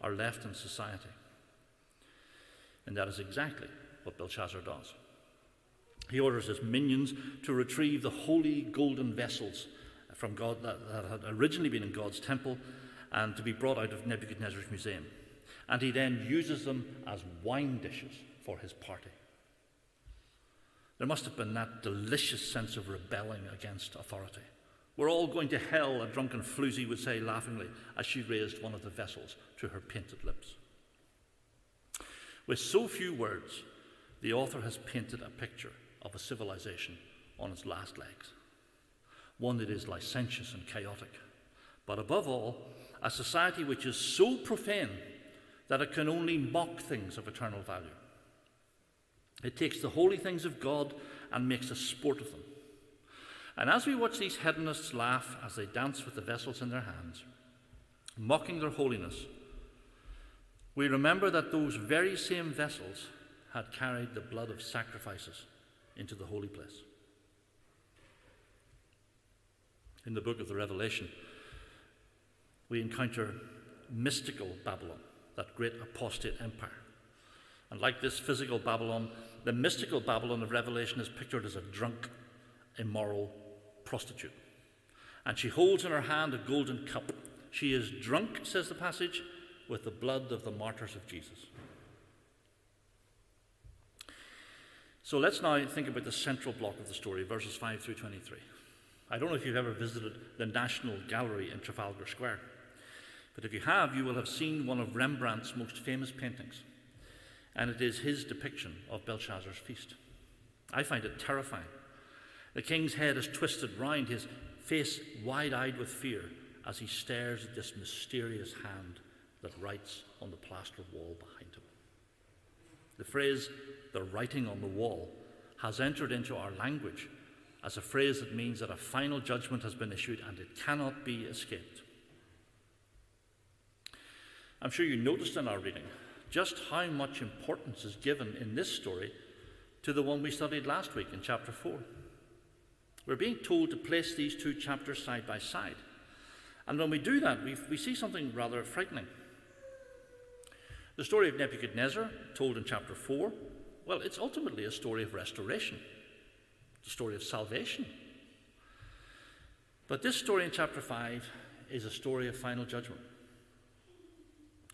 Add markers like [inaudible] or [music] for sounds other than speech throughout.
are left in society. And that is exactly what Belshazzar does. He orders his minions to retrieve the holy golden vessels from God that, that had originally been in God's temple and to be brought out of Nebuchadnezzar's museum. And he then uses them as wine dishes for his party. There must have been that delicious sense of rebelling against authority. We're all going to hell, a drunken floozy would say laughingly as she raised one of the vessels to her painted lips. With so few words, the author has painted a picture of a civilization on its last legs, one that is licentious and chaotic, but above all, a society which is so profane that it can only mock things of eternal value. It takes the holy things of God and makes a sport of them. And as we watch these hedonists laugh as they dance with the vessels in their hands, mocking their holiness, we remember that those very same vessels had carried the blood of sacrifices into the holy place. In the book of the Revelation, we encounter mystical Babylon, that great apostate empire. And like this physical Babylon, the mystical Babylon of Revelation is pictured as a drunk, immoral prostitute. And she holds in her hand a golden cup. She is drunk, says the passage, with the blood of the martyrs of Jesus. So let's now think about the central block of the story, verses 5 through 23. I don't know if you've ever visited the National Gallery in Trafalgar Square, but if you have, you will have seen one of Rembrandt's most famous paintings and it is his depiction of Belshazzar's feast. I find it terrifying. The king's head is twisted round, his face wide eyed with fear, as he stares at this mysterious hand that writes on the plaster wall behind him. The phrase, the writing on the wall, has entered into our language as a phrase that means that a final judgment has been issued and it cannot be escaped. I'm sure you noticed in our reading just how much importance is given in this story to the one we studied last week in chapter 4. We're being told to place these two chapters side by side. And when we do that, we, we see something rather frightening. The story of Nebuchadnezzar, told in chapter 4, well, it's ultimately a story of restoration, a story of salvation. But this story in chapter 5 is a story of final judgment.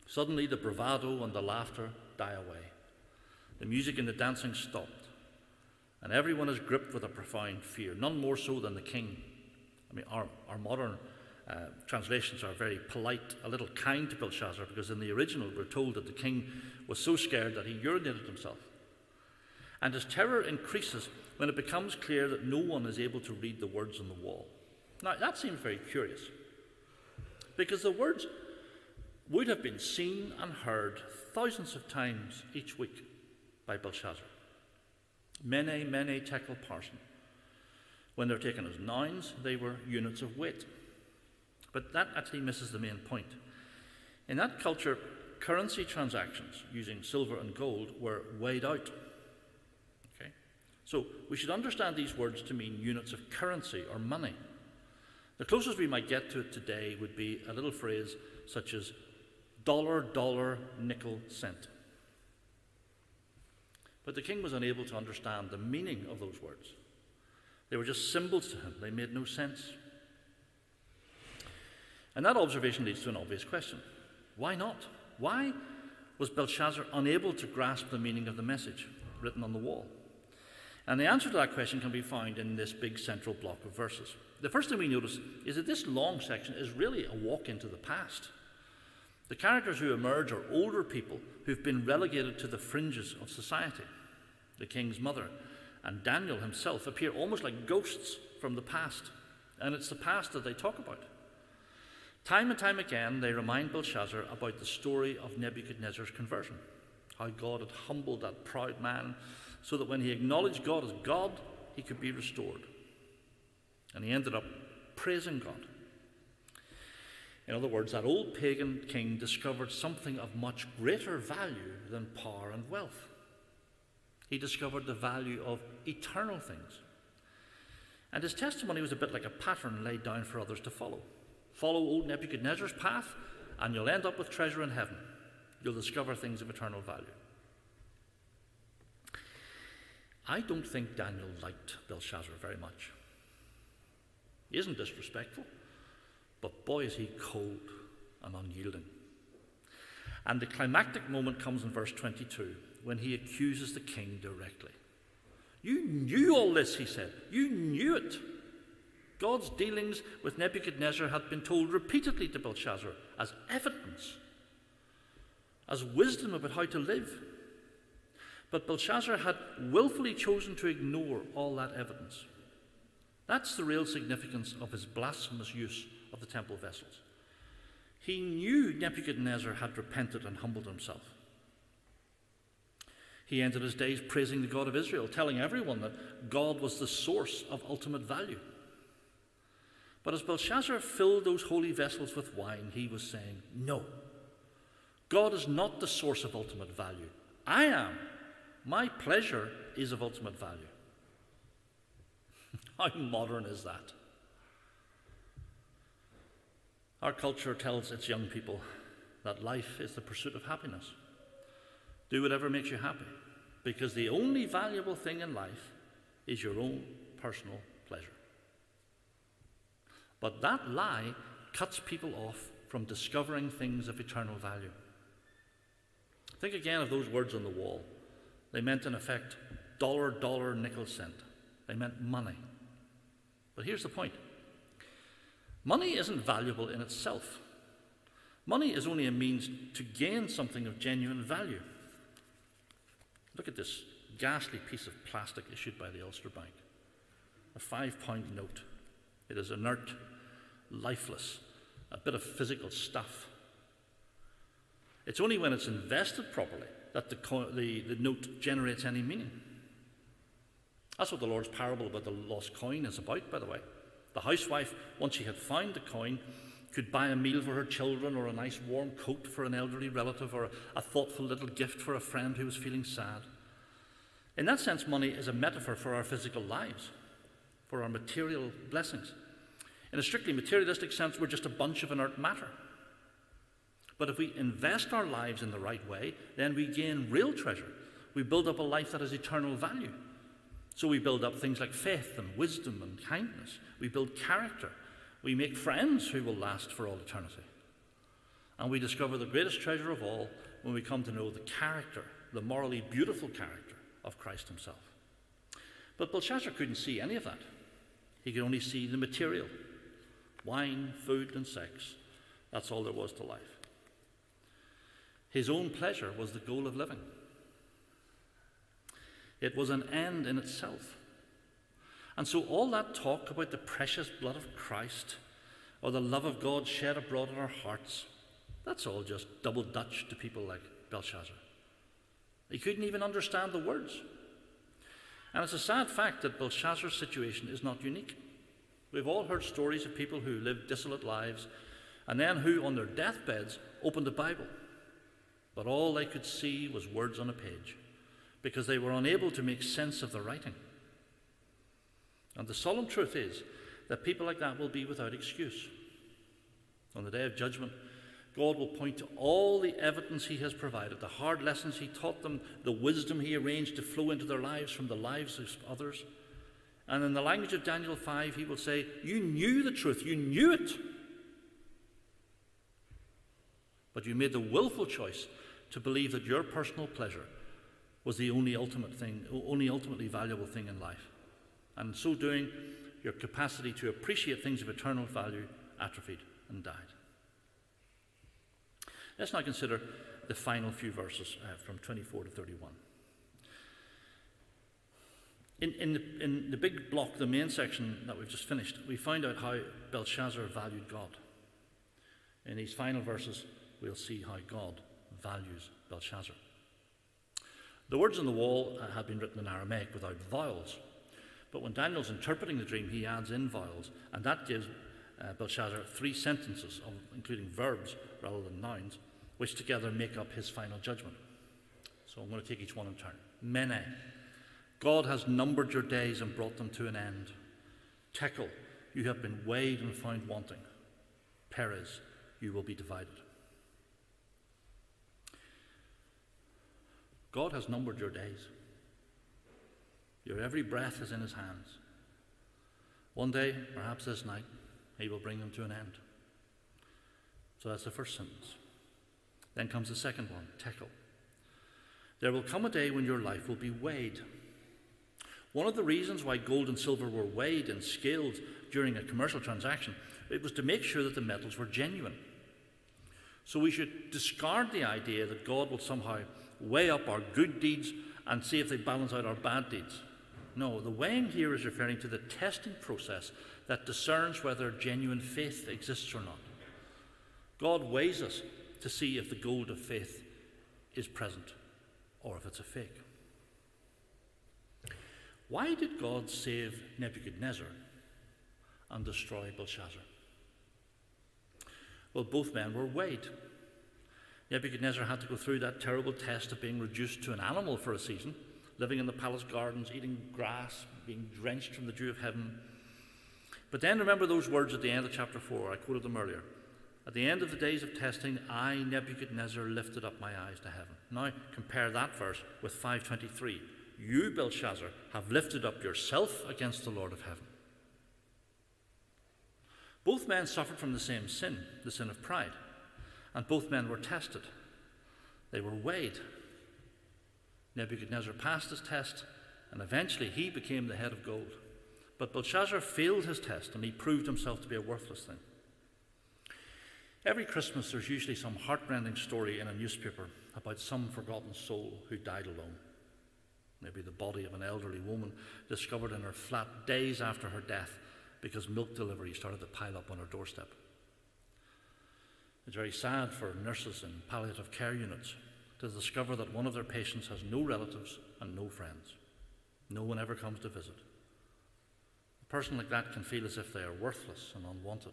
Suddenly, the bravado and the laughter die away. The music and the dancing stopped. And everyone is gripped with a profound fear, none more so than the king. I mean, our, our modern uh, translations are very polite, a little kind to Belshazzar, because in the original we're told that the king was so scared that he urinated himself. And his terror increases when it becomes clear that no one is able to read the words on the wall. Now, that seems very curious, because the words would have been seen and heard thousands of times each week by Belshazzar. Mene, mene, tekel, parsin. When they're taken as nouns, they were units of weight. But that actually misses the main point. In that culture, currency transactions using silver and gold were weighed out. Okay? So we should understand these words to mean units of currency or money. The closest we might get to it today would be a little phrase such as dollar, dollar, nickel, cent. But the king was unable to understand the meaning of those words. They were just symbols to him, they made no sense. And that observation leads to an obvious question why not? Why was Belshazzar unable to grasp the meaning of the message written on the wall? And the answer to that question can be found in this big central block of verses. The first thing we notice is that this long section is really a walk into the past. The characters who emerge are older people who've been relegated to the fringes of society. The king's mother and Daniel himself appear almost like ghosts from the past, and it's the past that they talk about. Time and time again, they remind Belshazzar about the story of Nebuchadnezzar's conversion, how God had humbled that proud man so that when he acknowledged God as God, he could be restored. And he ended up praising God. In other words, that old pagan king discovered something of much greater value than power and wealth. He discovered the value of eternal things. And his testimony was a bit like a pattern laid down for others to follow. Follow old Nebuchadnezzar's path, and you'll end up with treasure in heaven. you'll discover things of eternal value. I don't think Daniel liked Belshazzar very much. He isn't disrespectful, but boy, is he cold and unyielding. And the climactic moment comes in verse 22 when he accuses the king directly. You knew all this, he said. You knew it. God's dealings with Nebuchadnezzar had been told repeatedly to Belshazzar as evidence, as wisdom about how to live. But Belshazzar had willfully chosen to ignore all that evidence. That's the real significance of his blasphemous use of the temple vessels. He knew Nebuchadnezzar had repented and humbled himself. He ended his days praising the God of Israel, telling everyone that God was the source of ultimate value. But as Belshazzar filled those holy vessels with wine, he was saying, No, God is not the source of ultimate value. I am. My pleasure is of ultimate value. [laughs] How modern is that? Our culture tells its young people that life is the pursuit of happiness. Do whatever makes you happy, because the only valuable thing in life is your own personal pleasure. But that lie cuts people off from discovering things of eternal value. Think again of those words on the wall. They meant, in effect, dollar, dollar, nickel, cent. They meant money. But here's the point money isn't valuable in itself, money is only a means to gain something of genuine value. Look at this ghastly piece of plastic issued by the Ulster Bank a five pound note. It is inert, lifeless, a bit of physical stuff. It's only when it's invested properly that the, the, the note generates any meaning. That's what the Lord's parable about the lost coin is about, by the way. The housewife, once she had found the coin, could buy a meal for her children or a nice warm coat for an elderly relative or a, thoughtful little gift for a friend who was feeling sad. In that sense, money is a metaphor for our physical lives, for our material blessings. In a strictly materialistic sense, we're just a bunch of inert matter. But if we invest our lives in the right way, then we gain real treasure. We build up a life that has eternal value. So we build up things like faith and wisdom and kindness. We build character. We make friends who will last for all eternity. And we discover the greatest treasure of all when we come to know the character, the morally beautiful character of Christ Himself. But Belshazzar couldn't see any of that. He could only see the material wine, food, and sex. That's all there was to life. His own pleasure was the goal of living. It was an end in itself. And so, all that talk about the precious blood of Christ or the love of God shed abroad in our hearts, that's all just double Dutch to people like Belshazzar. He couldn't even understand the words. And it's a sad fact that Belshazzar's situation is not unique. We've all heard stories of people who lived dissolute lives and then who, on their deathbeds, opened the Bible but all they could see was words on a page because they were unable to make sense of the writing. And the solemn truth is that people like that will be without excuse. On the day of judgment, God will point to all the evidence He has provided, the hard lessons He taught them, the wisdom He arranged to flow into their lives from the lives of others. And in the language of Daniel 5, He will say, You knew the truth, you knew it. But you made the willful choice to believe that your personal pleasure was the only ultimate thing, only ultimately valuable thing in life. And in so doing, your capacity to appreciate things of eternal value atrophied and died. Let's now consider the final few verses uh, from 24 to 31. In, in, the, in the big block, the main section that we've just finished, we find out how Belshazzar valued God. In these final verses, we'll see how God values Belshazzar. The words on the wall uh, have been written in Aramaic without vowels, but when Daniel's interpreting the dream, he adds in vowels, and that gives uh, Belshazzar three sentences, of, including verbs rather than nouns, which together make up his final judgment. So I'm going to take each one in turn. Mene. God has numbered your days and brought them to an end. Tekel. You have been weighed and found wanting. Peres. You will be divided. God has numbered your days. Your every breath is in his hands. One day, perhaps this night, he will bring them to an end. So that's the first sentence. Then comes the second one, tekel. There will come a day when your life will be weighed. One of the reasons why gold and silver were weighed and scaled during a commercial transaction, it was to make sure that the metals were genuine. So we should discard the idea that God will somehow weigh up our good deeds and see if they balance out our bad deeds. No, the weighing here is referring to the testing process that discerns whether genuine faith exists or not. God weighs us to see if the gold of faith is present or if it's a fake. Why did God save Nebuchadnezzar and destroy Belshazzar? Well, both men were weighed. Nebuchadnezzar had to go through that terrible test of being reduced to an animal for a season living in the palace gardens, eating grass, being drenched from the dew of heaven. But then remember those words at the end of chapter 4. I quoted them earlier. At the end of the days of testing, I, Nebuchadnezzar, lifted up my eyes to heaven. Now compare that verse with 523. You, Belshazzar, have lifted up yourself against the Lord of heaven. Both men suffered from the same sin, the sin of pride, and both men were tested. They were weighed Nebuchadnezzar passed his test, and eventually he became the head of gold. But Belshazzar failed his test, and he proved himself to be a worthless thing. Every Christmas, there's usually some heartrending story in a newspaper about some forgotten soul who died alone. Maybe the body of an elderly woman discovered in her flat days after her death because milk delivery started to pile up on her doorstep. It's very sad for nurses in palliative care units to discover that one of their patients has no relatives and no friends. No one ever comes to visit. A person like that can feel as if they are worthless and unwanted.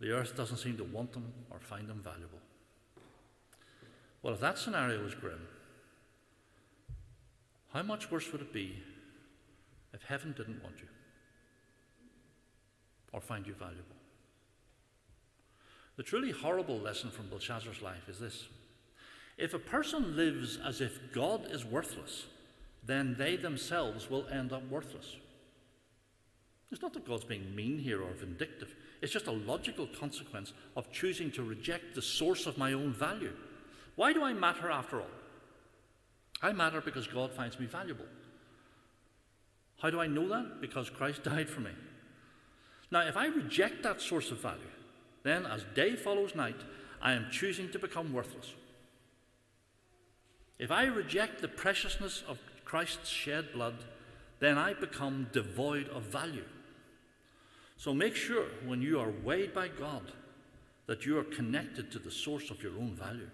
The earth doesn't seem to want them or find them valuable. Well, if that scenario is grim, how much worse would it be if heaven didn't want you or find you valuable? The truly horrible lesson from Belshazzar's life is this if a person lives as if God is worthless, then they themselves will end up worthless. It's not that God's being mean here or vindictive. It's just a logical consequence of choosing to reject the source of my own value. Why do I matter after all? I matter because God finds me valuable. How do I know that? Because Christ [laughs] died for me. Now, if I reject that source of value, then as day follows night, I am choosing to become worthless. If I reject the preciousness of Christ's shed blood, then I become devoid of value. So make sure when you are weighed by God that you are connected to the source of your own value.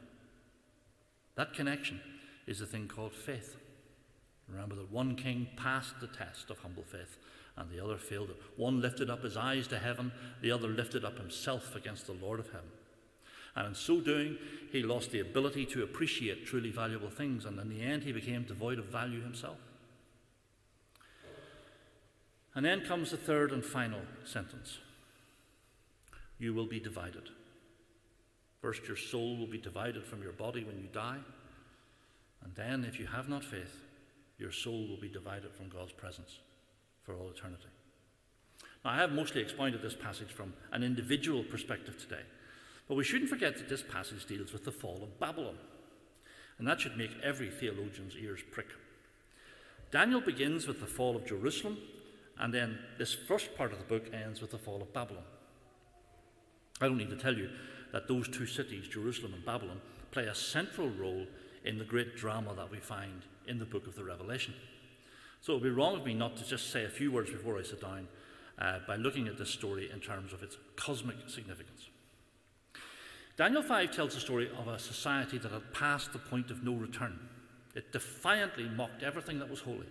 That connection is a thing called faith. Remember that one king passed the test of humble faith and the other failed. One lifted up his eyes to heaven, the other lifted up himself against the Lord of heaven. And in so doing, he lost the ability to appreciate truly valuable things, and in the end, he became devoid of value himself. And then comes the third and final sentence You will be divided. First, your soul will be divided from your body when you die. And then, if you have not faith, your soul will be divided from God's presence for all eternity. Now, I have mostly expounded this passage from an individual perspective today. But we shouldn't forget that this passage deals with the fall of Babylon. And that should make every theologian's ears prick. Daniel begins with the fall of Jerusalem, and then this first part of the book ends with the fall of Babylon. I don't need to tell you that those two cities, Jerusalem and Babylon, play a central role in the great drama that we find in the book of the Revelation. So it would be wrong of me not to just say a few words before I sit down uh, by looking at this story in terms of its cosmic significance. Daniel 5 tells the story of a society that had passed the point of no return. It defiantly mocked everything that was holy.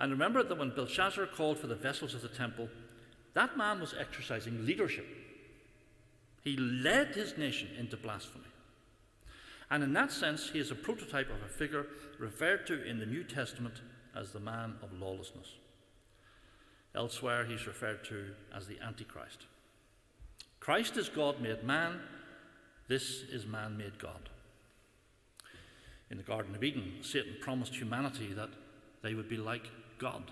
And remember that when Belshazzar called for the vessels of the temple, that man was exercising leadership. He led his nation into blasphemy. And in that sense, he is a prototype of a figure referred to in the New Testament as the man of lawlessness. Elsewhere, he's referred to as the Antichrist. Christ is God made man, this is man made God. In the Garden of Eden, Satan promised humanity that they would be like God.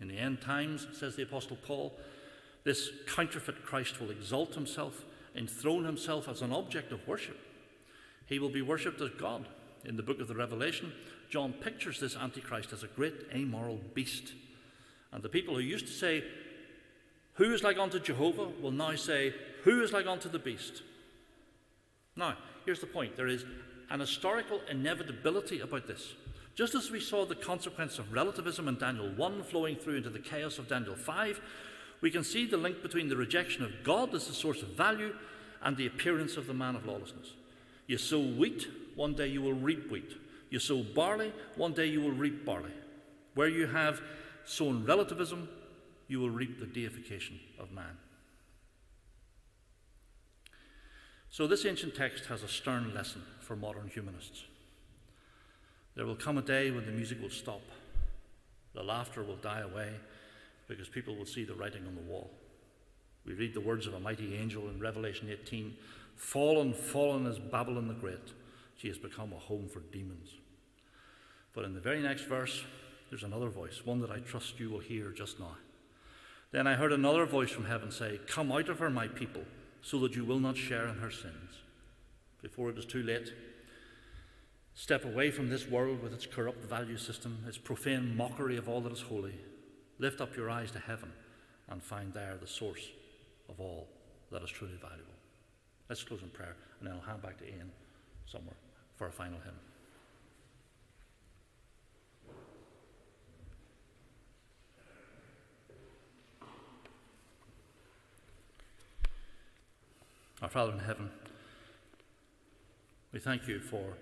In the end times, says the Apostle Paul, this counterfeit Christ will exalt himself, enthrone himself as an object of worship. He will be worshipped as God. In the book of the Revelation, John pictures this Antichrist as a great amoral beast. And the people who used to say, Who is like unto Jehovah? will now say, Who is like unto the beast? Now, here's the point there is an historical inevitability about this. Just as we saw the consequence of relativism in Daniel 1 flowing through into the chaos of Daniel 5, we can see the link between the rejection of God as the source of value and the appearance of the man of lawlessness. You sow wheat, one day you will reap wheat. You sow barley, one day you will reap barley. Where you have sown relativism, you will reap the deification of man. So, this ancient text has a stern lesson for modern humanists. There will come a day when the music will stop, the laughter will die away, because people will see the writing on the wall. We read the words of a mighty angel in Revelation 18 Fallen, fallen is Babylon the Great. She has become a home for demons. But in the very next verse, there's another voice, one that I trust you will hear just now. Then I heard another voice from heaven say, Come out of her, my people, so that you will not share in her sins. Before it is too late, step away from this world with its corrupt value system, its profane mockery of all that is holy. Lift up your eyes to heaven and find there the source of all that is truly valuable. Let's close in prayer, and then I'll hand back to Ian somewhere for a final hymn. Our Father in heaven, we thank you for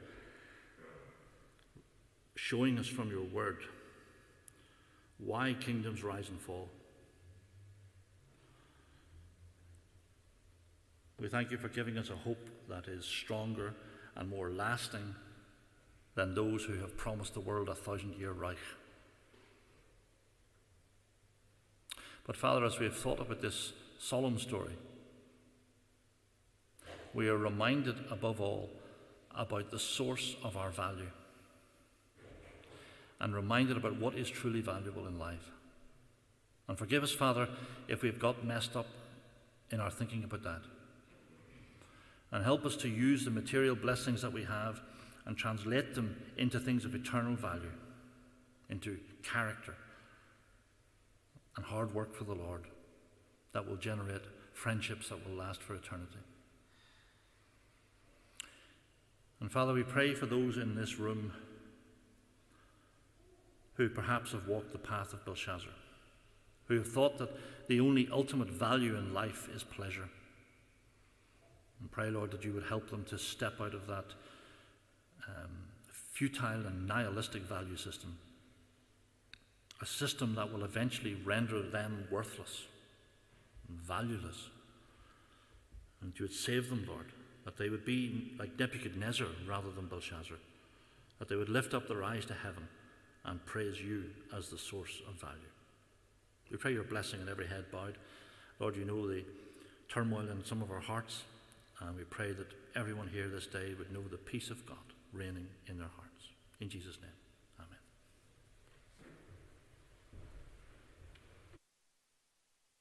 showing us from your word why kingdoms rise and fall. We thank you for giving us a hope that is stronger and more lasting than those who have promised the world a thousand year Reich. But, Father, as we have thought about this solemn story, we are reminded above all about the source of our value and reminded about what is truly valuable in life. And forgive us, Father, if we've got messed up in our thinking about that. And help us to use the material blessings that we have and translate them into things of eternal value, into character and hard work for the Lord that will generate friendships that will last for eternity. And Father, we pray for those in this room who perhaps have walked the path of Belshazzar, who have thought that the only ultimate value in life is pleasure. And pray, Lord, that you would help them to step out of that um, futile and nihilistic value system, a system that will eventually render them worthless and valueless. And you would save them, Lord that they would be like Nebuchadnezzar rather than Belshazzar, that they would lift up their eyes to heaven and praise you as the source of value. We pray your blessing in every head bowed. Lord, you know the turmoil in some of our hearts, and we pray that everyone here this day would know the peace of God reigning in their hearts. In Jesus' name.